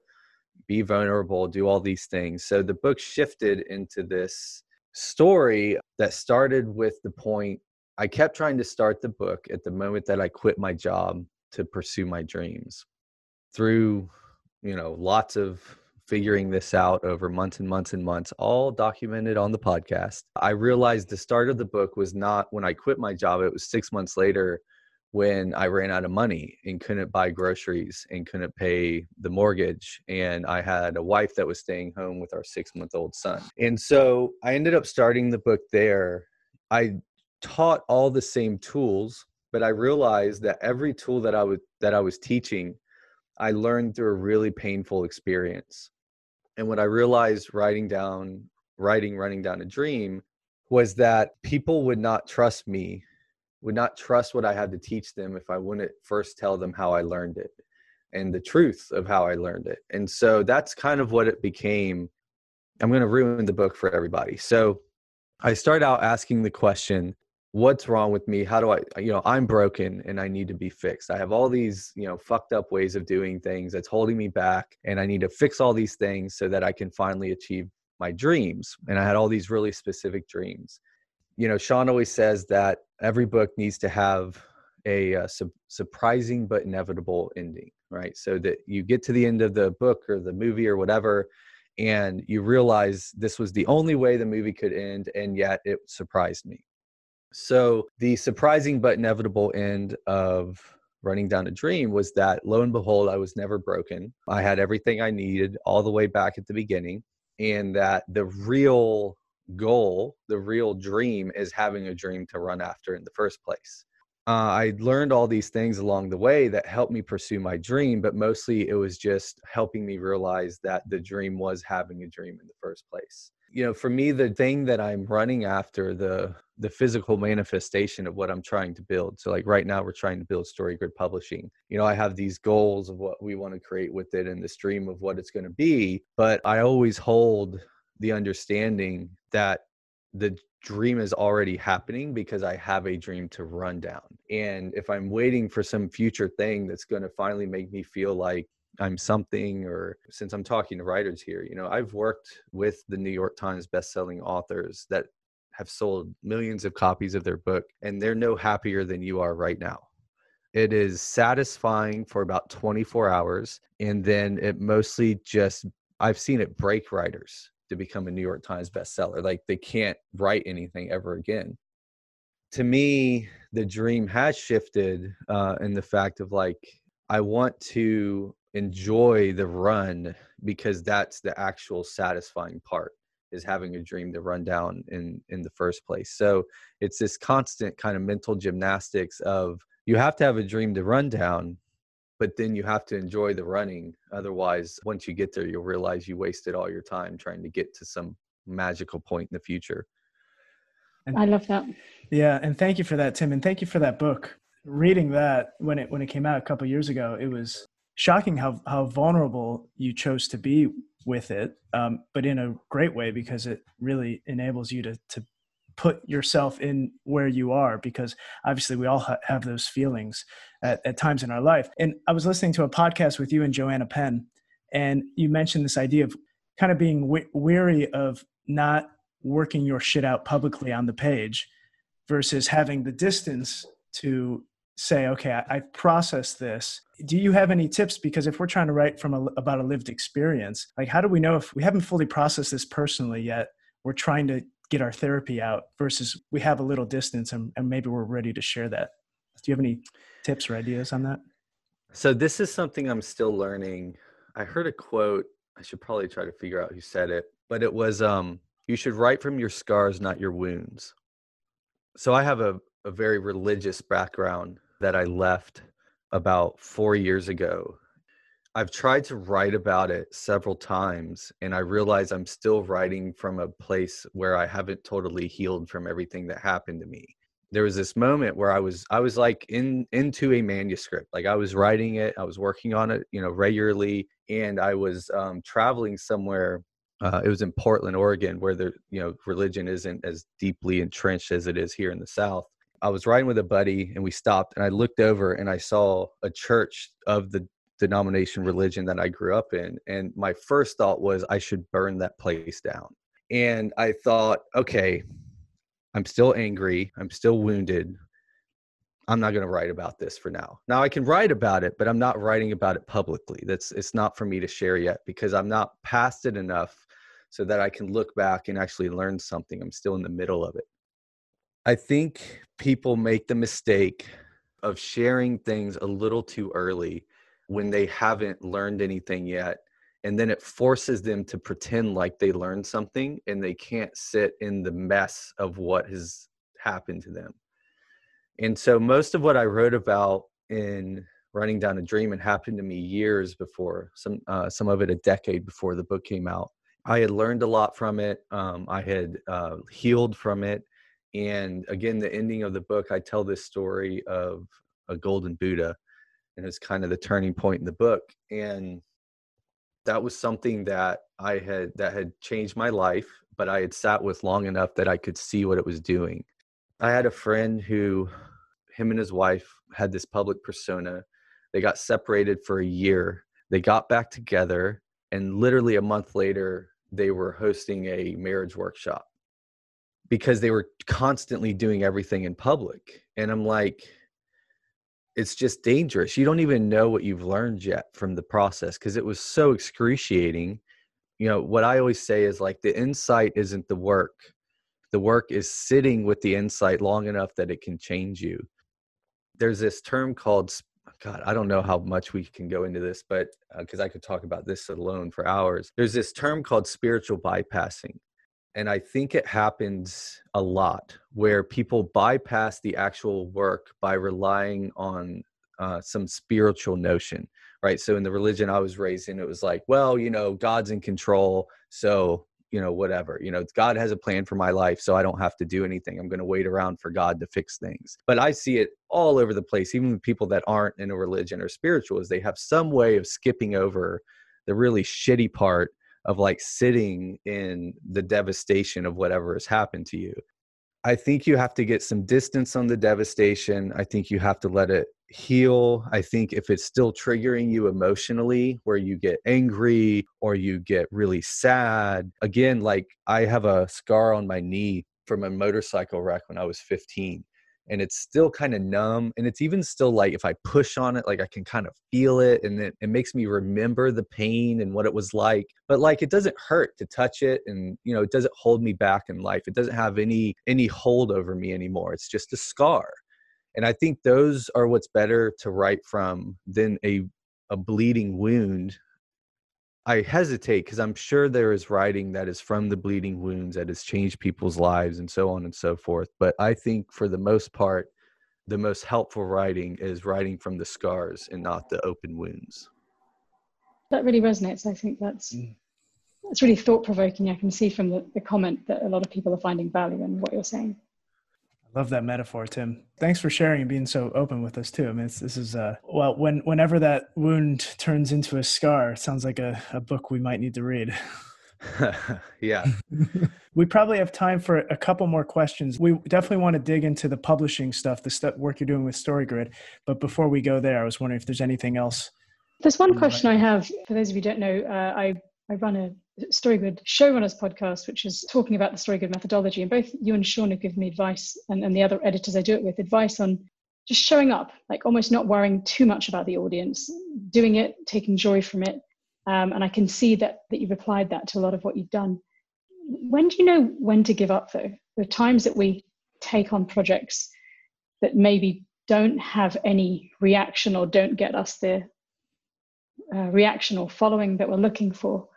be vulnerable, do all these things. So the book shifted into this story that started with the point I kept trying to start the book at the moment that I quit my job to pursue my dreams through you know lots of figuring this out over months and months and months all documented on the podcast i realized the start of the book was not when i quit my job it was 6 months later when i ran out of money and couldn't buy groceries and couldn't pay the mortgage and i had a wife that was staying home with our 6 month old son and so i ended up starting the book there i taught all the same tools but I realized that every tool that I was that I was teaching, I learned through a really painful experience. And what I realized writing down, writing, running down a dream was that people would not trust me, would not trust what I had to teach them if I wouldn't first tell them how I learned it and the truth of how I learned it. And so that's kind of what it became. I'm going to ruin the book for everybody. So I start out asking the question what's wrong with me how do i you know i'm broken and i need to be fixed i have all these you know fucked up ways of doing things that's holding me back and i need to fix all these things so that i can finally achieve my dreams and i had all these really specific dreams you know shawn always says that every book needs to have a, uh, su- surprising but inevitable ending right so that you get to the end of the book or the movie or whatever and you realize this was the only way the movie could end and yet it surprised me so the surprising but inevitable end of running down a dream was that lo and behold, I was never broken. I had everything I needed all the way back at the beginning. And that the real goal, the real dream is having a dream to run after in the first place. Uh, I learned all these things along the way that helped me pursue my dream, but mostly it was just helping me realize that the dream was having a dream in the first place you know for me the thing that i'm running after the the physical manifestation of what i'm trying to build so like right now we're trying to build story grid publishing you know i have these goals of what we want to create with it and the stream of what it's going to be but i always hold the understanding that the dream is already happening because I have a dream to run down. And if I'm waiting for some future thing that's going to finally make me feel like I'm something, or since I'm talking to writers here, you know, I've worked with the New York Times best-selling authors that have sold millions of copies of their book, and they're no happier than you are right now. It is satisfying for about 24 hours, and then it mostly just I've seen it break writers to become a New York Times bestseller. Like they can't write anything ever again. To me, the dream has shifted uh, in the fact of like I want to enjoy the run because that's the actual satisfying part is having a dream to run down in in the first place so it's this constant kind of mental gymnastics of you have to have a dream to run down but then you have to enjoy the running otherwise once you get there you'll realize you wasted all your time trying to get to some magical point in the future. And, i love that. Yeah and thank you for that tim and thank you for that book. Reading that when it when it came out a couple years ago it was shocking how how vulnerable you chose to be with it, um, but in a great way because it really enables you to to put yourself in where you are because obviously we all ha- have those feelings at, at times in our life. And I was listening to a podcast with you and Joanna Penn, and you mentioned this idea of kind of being w- weary of not working your shit out publicly on the page versus having the distance to say, okay, I, have processed this. Do you have any tips? Because if we're trying to write from a, about a lived experience, like how do we know if we haven't fully processed this personally yet? We're trying to get our therapy out versus we have a little distance and, and maybe we're ready to share that. Do you have any tips or ideas on that? So this is something I'm still learning. I heard a quote. I should probably try to figure out who said it, but it was um, you should write from your scars, not your wounds. So I have a, a very religious background that I left about four years ago. I've tried to write about it several times, and I realize I'm still writing from a place where I haven't totally healed from everything that happened to me. there was this moment where I was I was like in into a manuscript. Like I was writing it, I was working on it, you know, regularly, and I was um, traveling somewhere. Uh, it was in Portland, Oregon, where the you know religion isn't as deeply entrenched as it is here in the South. I was riding with a buddy, and we stopped, and I looked over and I saw a church of the denomination religion that I grew up in, and my first thought was I should burn that place down. And I thought, okay, I'm still angry. I'm still wounded. I'm not going to write about this for now. Now I can write about it, but I'm not writing about it publicly. That's it's not for me to share yet because I'm not past it enough so that I can look back and actually learn something. I'm still in the middle of it. I think people make the mistake of sharing things a little too early when they haven't learned anything yet and then it forces them to pretend like they learned something and they can't sit in the mess of what has happened to them. And so most of what i wrote about in running down a dream and happened to me years before some uh, some of it a decade before the book came out. I had learned a lot from it um, i had uh, healed from it and again the ending of the book i tell this story of a golden buddha and it's kind of the turning point in the book and that was something that I had that had changed my life, but I had sat with long enough that I could see what it was doing. I had a friend who him and his wife had this public persona. They got separated for a year. They got back together and literally a month later they were hosting a marriage workshop because they were constantly doing everything in public. And I'm like, it's just dangerous. You don't even know what you've learned yet from the process because it was so excruciating. You know, what I always say is like the insight isn't the work. The work is sitting with the insight long enough that it can change you. There's this term called God, I don't know how much we can go into this, but because uh, I could talk about this alone for hours. There's this term called spiritual bypassing. And I think it happens a lot where people bypass the actual work by relying on uh, some spiritual notion, right? So in the religion I was raised in, it was like, well, you know, God's in control. So, you know, whatever, you know, God has a plan for my life. So I don't have to do anything. I'm going to wait around for God to fix things. But I see it all over the place, even people that aren't in a religion or spiritual, is they have some way of skipping over the really shitty part of like sitting in the devastation of whatever has happened to you. I think you have to get some distance on the devastation. I think you have to let it heal. I think if it's still triggering you emotionally, where you get angry or you get really sad, again, like I have a scar on my knee from a motorcycle wreck when I was 15 and it's still kind of numb and it's even still like if i push on it like i can kind of feel it and it, it makes me remember the pain and what it was like but like it doesn't hurt to touch it and you know it doesn't hold me back in life it doesn't have any any hold over me anymore it's just a scar and i think those are what's better to write from than a a bleeding wound I hesitate because I'm sure there is writing that is from the bleeding wounds that has changed people's lives and so on and so forth. But I think for the most part, the most helpful writing is writing from the scars and not the open wounds. That really resonates. I think that's mm. that's really thought provoking. I can see from the, the comment that a lot of people are finding value in what you're saying. Love that metaphor, Tim. Thanks for sharing and being so open with us too. I mean, this is uh, well, when whenever that wound turns into a scar, it sounds like a, a book we might need to read. [LAUGHS] yeah. [LAUGHS] we probably have time for a couple more questions. We definitely want to dig into the publishing stuff, the stuff work you're doing with Story Grid. But before we go there, I was wondering if there's anything else. There's one question I have. For those of you who don't know, uh, I I run a Story Grid Showrunners podcast, which is talking about the Story Grid methodology. And both you and Shawn have given me advice, and, and the other editors I do it with, advice on just showing up, like almost not worrying too much about the audience, doing it, taking joy from it. Um, and I can see that that you've applied that to a lot of what you've done. When do you know when to give up, though? Are times that we take on projects that maybe don't have any reaction or don't get us the uh, reaction or following that we're looking for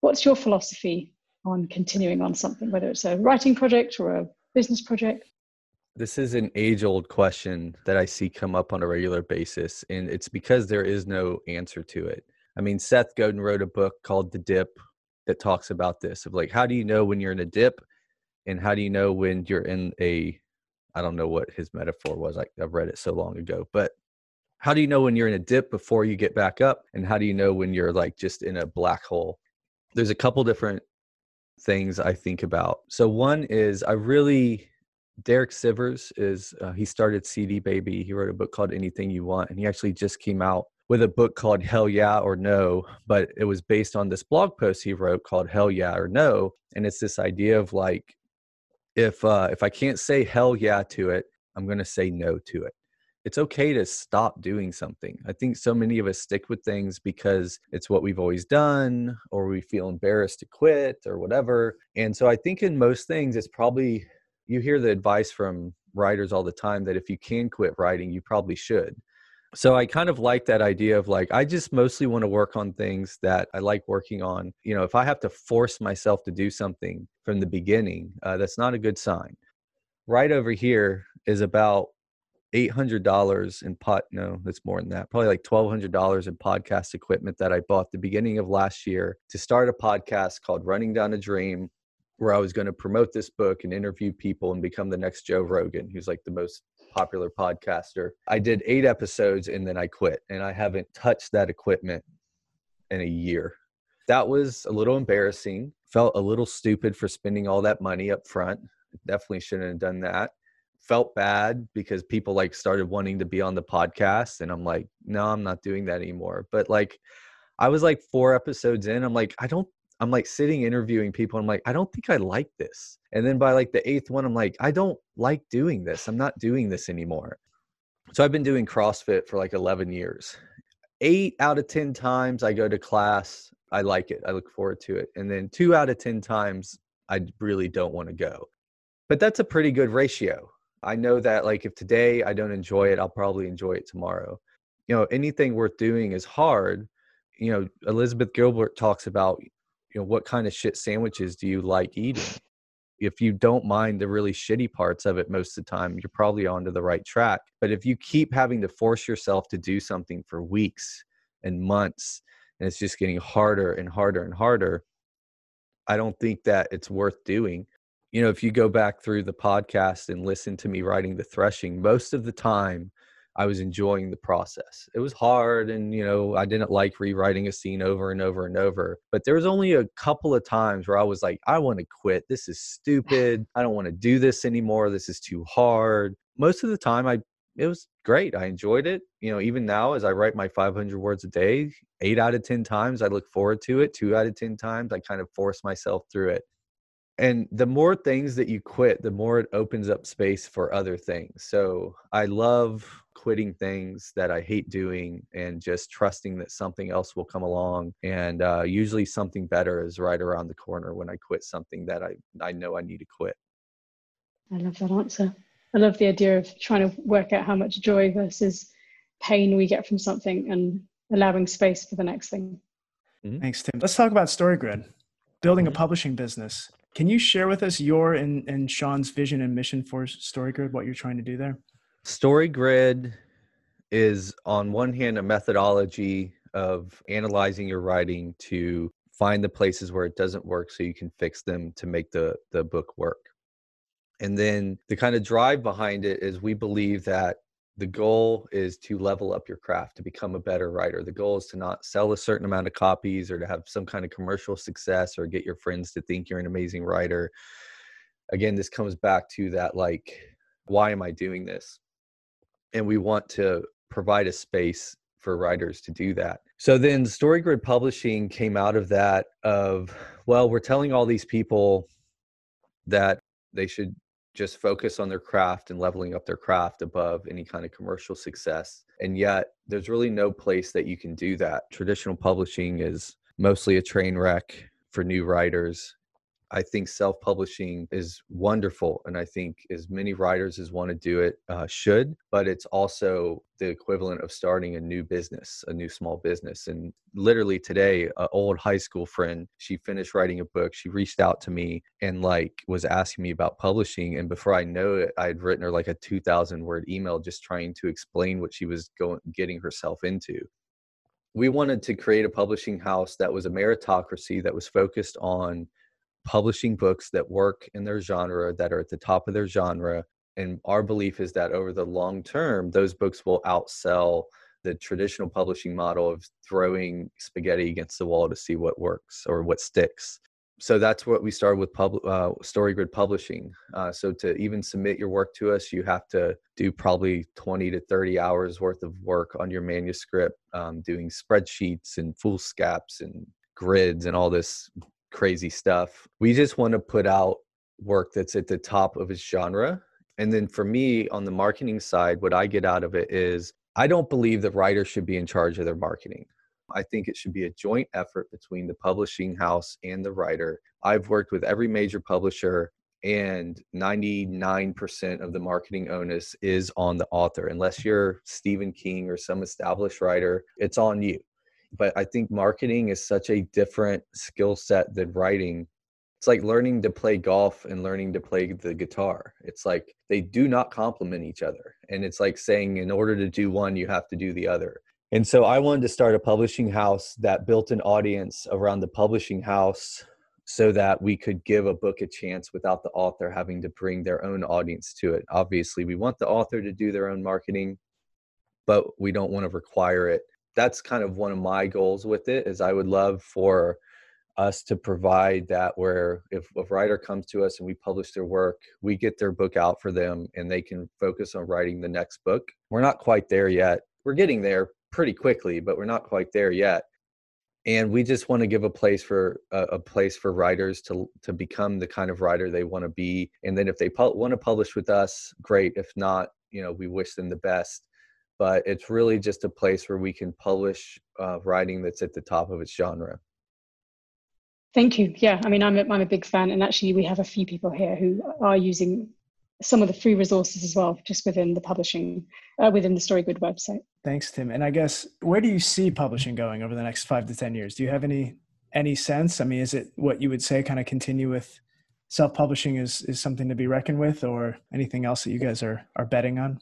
What's your philosophy on continuing on something, whether it's a writing project or a business project? This is an age old question that I see come up on a regular basis, and it's because there is no answer to it. I mean, Seth Godin wrote a book called The Dip that talks about this of like, how do you know when you're in a dip, and how do you know when you're in a I don't know what his metaphor was. I, I've read it so long ago, but how do you know when you're in a dip before you get back up? And how do you know when you're like just in a black hole? There's a couple different things I think about. So one is I really Derek Sivers is uh, he started CD Baby. He wrote a book called Anything You Want, and he actually just came out with a book called Hell Yeah or No, but it was based on this blog post he wrote called Hell Yeah or No, and it's this idea of like if uh, if I can't say hell yeah to it, I'm to say no to it. It's okay to stop doing something. I think so many of us stick with things because it's what we've always done, or we feel embarrassed to quit, or whatever. And so I think in most things, it's probably you hear the advice from writers all the time that if you can quit writing, you probably should. So I kind of like that idea of like, I just mostly want to work on things that I like working on. You know, if I have to force myself to do something from the beginning, uh, that's not a good sign. Right over here is about $800 in pot. No, that's more than that. Probably like $1,200 in podcast equipment that I bought the beginning of last year to start a podcast called Running Down a Dream where I was going to promote this book and interview people and become the next Joe Rogan, who's like the most popular podcaster. I did eight episodes and then I quit, and I haven't touched that equipment in a year. That was a little embarrassing. Felt a little stupid for spending all that money up front. Definitely shouldn't have done that. Felt bad because people like started wanting to be on the podcast, and I'm like, no, I'm not doing that anymore. But like, I was like four episodes in. I'm like, I don't I'm like sitting interviewing people. I'm like, I don't think I like this. And then by like the eighth one, I'm like, I don't like doing this. I'm not doing this anymore. So I've been doing CrossFit for like 11 years. Eight out of 10 times I go to class, I like it. I look forward to it. And then two out of 10 times, I really don't want to go. But that's a pretty good ratio. I know that like if today I don't enjoy it, I'll probably enjoy it tomorrow. You know, anything worth doing is hard. You know, Elizabeth Gilbert talks about you know what kind of shit sandwiches do you like eating if you don't mind the really shitty parts of it most of the time you're probably onto the right track but if you keep having to force yourself to do something for weeks and months and it's just getting harder and harder and harder i don't think that it's worth doing you know if you go back through the podcast and listen to me writing the threshing most of the time I was enjoying the process. It was hard and you know, I didn't like rewriting a scene over and over and over. But there was only a couple of times where I was like, I want to quit. This is stupid. I don't want to do this anymore. This is too hard. Most of the time I it was great. I enjoyed it. You know, even now as I write my 500 words a day, 8 out of 10 times I look forward to it. 2 out of 10 times I kind of force myself through it and the more things that you quit the more it opens up space for other things. So i love quitting things that i hate doing and just trusting that something else will come along and uh, usually something better is right around the corner when i quit something that i i know i need to quit. I love that answer. I love the idea of trying to work out how much joy versus pain we get from something and allowing space for the next thing. Mm-hmm. thanks tim. Let's talk about story grid building a mm-hmm. publishing business can you share with us your and, and Shawn's vision and mission for Story Grid, what you're trying to do there? Story Grid is, on one hand, a methodology of analyzing your writing to find the places where it doesn't work so you can fix them to make the, the book work. And then the kind of drive behind it is we believe that the goal is to level up your craft to become a better writer. The goal is to not sell a certain amount of copies or to have some kind of commercial success or get your friends to think you're an amazing writer. Again this comes back to that like why am i doing this? And we want to provide a space for writers to do that. So then story grid publishing came out of that of well we're telling all these people that they should just focus on their craft and leveling up their craft above any kind of commercial success. And yet, there's really no place that you can do that. Traditional publishing is mostly a train wreck for new writers. I think self publishing is wonderful. And I think as many writers as want to do it uh, should, but it's also the equivalent of starting a new business, a new small business. And literally today, an old high school friend, she finished writing a book. She reached out to me and like was asking me about publishing. And before I know it, I had written her like a 2000 word email just trying to explain what she was going, getting herself into we wanted to create a publishing house that was a meritocracy that was focused on publishing books that work in their genre, that are at the top of their genre, And our belief is that over the long term, those books will outsell the traditional publishing model of throwing spaghetti against the wall to see what works or what sticks. So that's what we started with pub, uh, Story Grid Publishing. Uh, so to even submit your work to us, you have to do probably 20 to 30 hours worth of work on your manuscript, um, doing spreadsheets and foolscaps and grids and all this crazy stuff. We just want to put out work that's at the top of its genre. And then for me on the marketing side, what I get out of it is I don't believe the writer should be in charge of their marketing. I think it should be a joint effort between the publishing house and the writer. I've worked with every major publisher, and 99% of the marketing onus is on the author. Unless you're Stephen King or some established writer, it's on you. But I think marketing is such a different skill set than writing it's like learning to play golf and learning to play the guitar. It's like they do not complement each other. And it's like saying, in order to do one, you have to do the other. And so I wanted to start a publishing house that built an audience around the publishing house so that we could give a book a chance without the author having to bring their own audience to it. Obviously, we want the author to do their own marketing, but we don't want to require it. That's kind of one of my goals with it is I would love for us to provide that where if a writer comes to us and we publish their work we get their book out for them and they can focus on writing the next book. We're not quite there yet. We're getting there pretty quickly but we're not quite there yet. And we just want to give a place for a, a place for writers to to become the kind of writer they want to be. And then if they pu- want to publish with us great. If not you know we wish them the best but it's really just a place where we can publish uh, writing that's at the top of its genre Thank you. Yeah, I mean, I'm a, I'm a big fan, and actually, we have a few people here who are using some of the free resources as well, just within the publishing, uh, within the Story Grid website. Thanks, Tim. And I guess where do you see publishing going over the next five to ten years? Do you have any any sense? I mean, is it what you would say, kind of continue with self-publishing is is something to be reckoned with, or anything else that you guys are are betting on?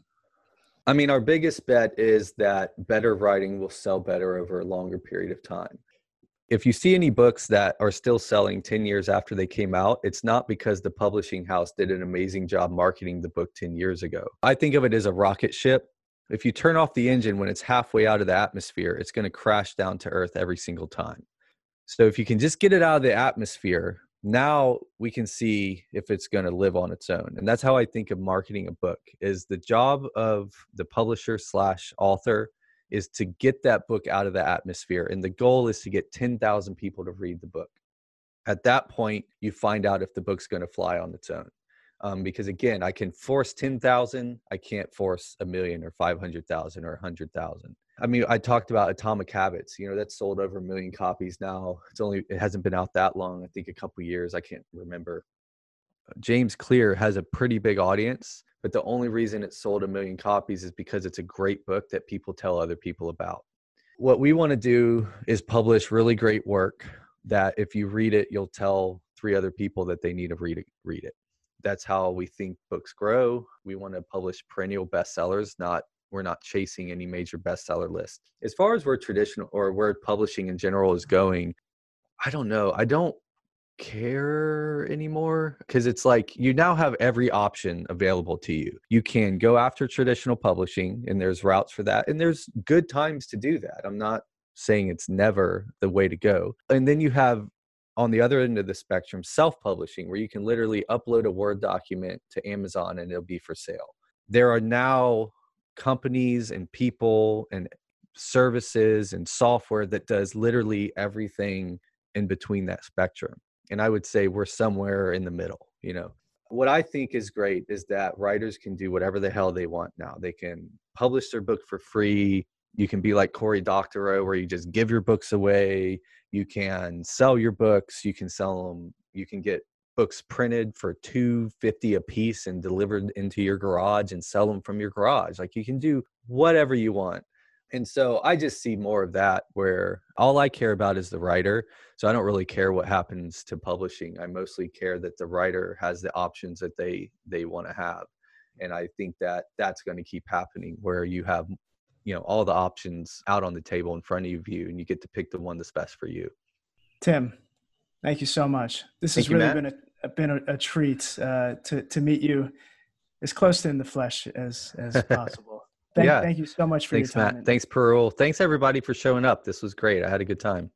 I mean, our biggest bet is that better writing will sell better over a longer period of time if you see any books that are still selling 10 years after they came out, it's not because the publishing house did an amazing job marketing the book 10 years ago. I think of it as a rocket ship. If you turn off the engine when it's halfway out of the atmosphere, it's going to crash down to earth every single time. So if you can just get it out of the atmosphere, now we can see if it's going to live on its own. And that's how I think of marketing a book is the job of the publisher slash author is to get that book out of the atmosphere. And the goal is to get 10,000 people to read the book. At that point, you find out if the book's going to fly on its own. Um, because again, I can force 10,000, I can't force a million or 500,000 or 100,000. I mean, I talked about Atomic Habits, you know, that's sold over a million copies now. It's only, it hasn't been out that long. I think a couple years, I can't remember. Uh, James Clear has a pretty big audience but the only reason it sold a million copies is because it's a great book that people tell other people about. What we want to do is publish really great work that if you read it, you'll tell three other people that they need to read it. Read it. That's how we think books grow. We want to publish perennial bestsellers, not we're not chasing any major bestseller list. As far as where traditional or where publishing in general is going, I don't know. I don't care anymore because it's like you now have every option available to you. You can go after traditional publishing, and there's routes for that, and there's good times to do that. I'm not saying it's never the way to go. And then you have on the other end of the spectrum self publishing, where you can literally upload a Word document to Amazon and it'll be for sale. There are now companies and people and services and software that does literally everything in between that spectrum and i would say we're somewhere in the middle you know? What i think is great is that writers can do whatever the hell they want now. They can publish their book for free. You can be like cory doctorow where you just give your books away. You can sell your books. You can sell them you can get books printed for 250 a piece and delivered into your garage and sell them from your garage like you can do whatever you want and so I just see more of that where all I care about is the writer. So I don't really care what happens to publishing. I mostly care that the writer has the options that they they want to have. And I think that that's going to keep happening where you have you know all the options out on the table in front of you and you get to pick the one that's best for you. Tim, thank you so much. This thank has really been a been a, a treat uh, to to meet you as close to in the flesh as as [LAUGHS] possible. Thank, Yeah. thank you so much for Thanks, your time. Matt. Thanks, Parul. Thanks, everybody, for showing up. This was great. I had a good time.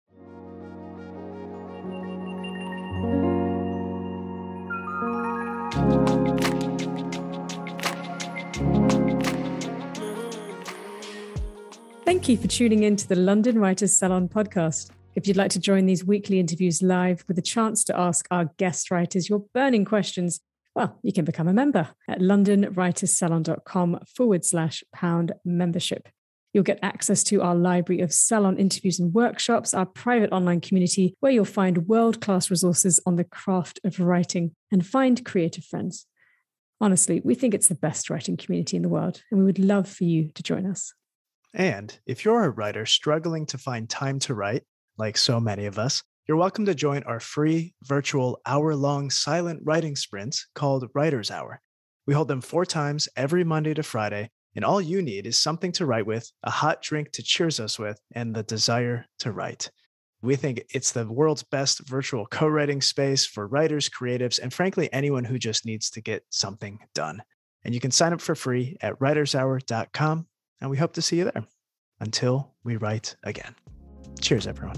Thank you for tuning in to the London Writers Salon podcast. If you'd like to join these weekly interviews live with a chance to ask our guest writers your burning questions, well, you can become a member at londonwriterssalon.com forward slash pound membership. You'll get access to our library of salon interviews and workshops, our private online community where you'll find world class resources on the craft of writing and find creative friends. Honestly, we think it's the best writing community in the world, and we would love for you to join us. And if you're a writer struggling to find time to write, like so many of us, you're welcome to join our free virtual hour long silent writing sprints called Writer's Hour. We hold them four times every Monday to Friday, and all you need is something to write with, a hot drink to cheers us with, and the desire to write. We think it's the world's best virtual co writing space for writers, creatives, and frankly, anyone who just needs to get something done. And you can sign up for free at writershour.com and we hope to see you there until we write again. Cheers, everyone.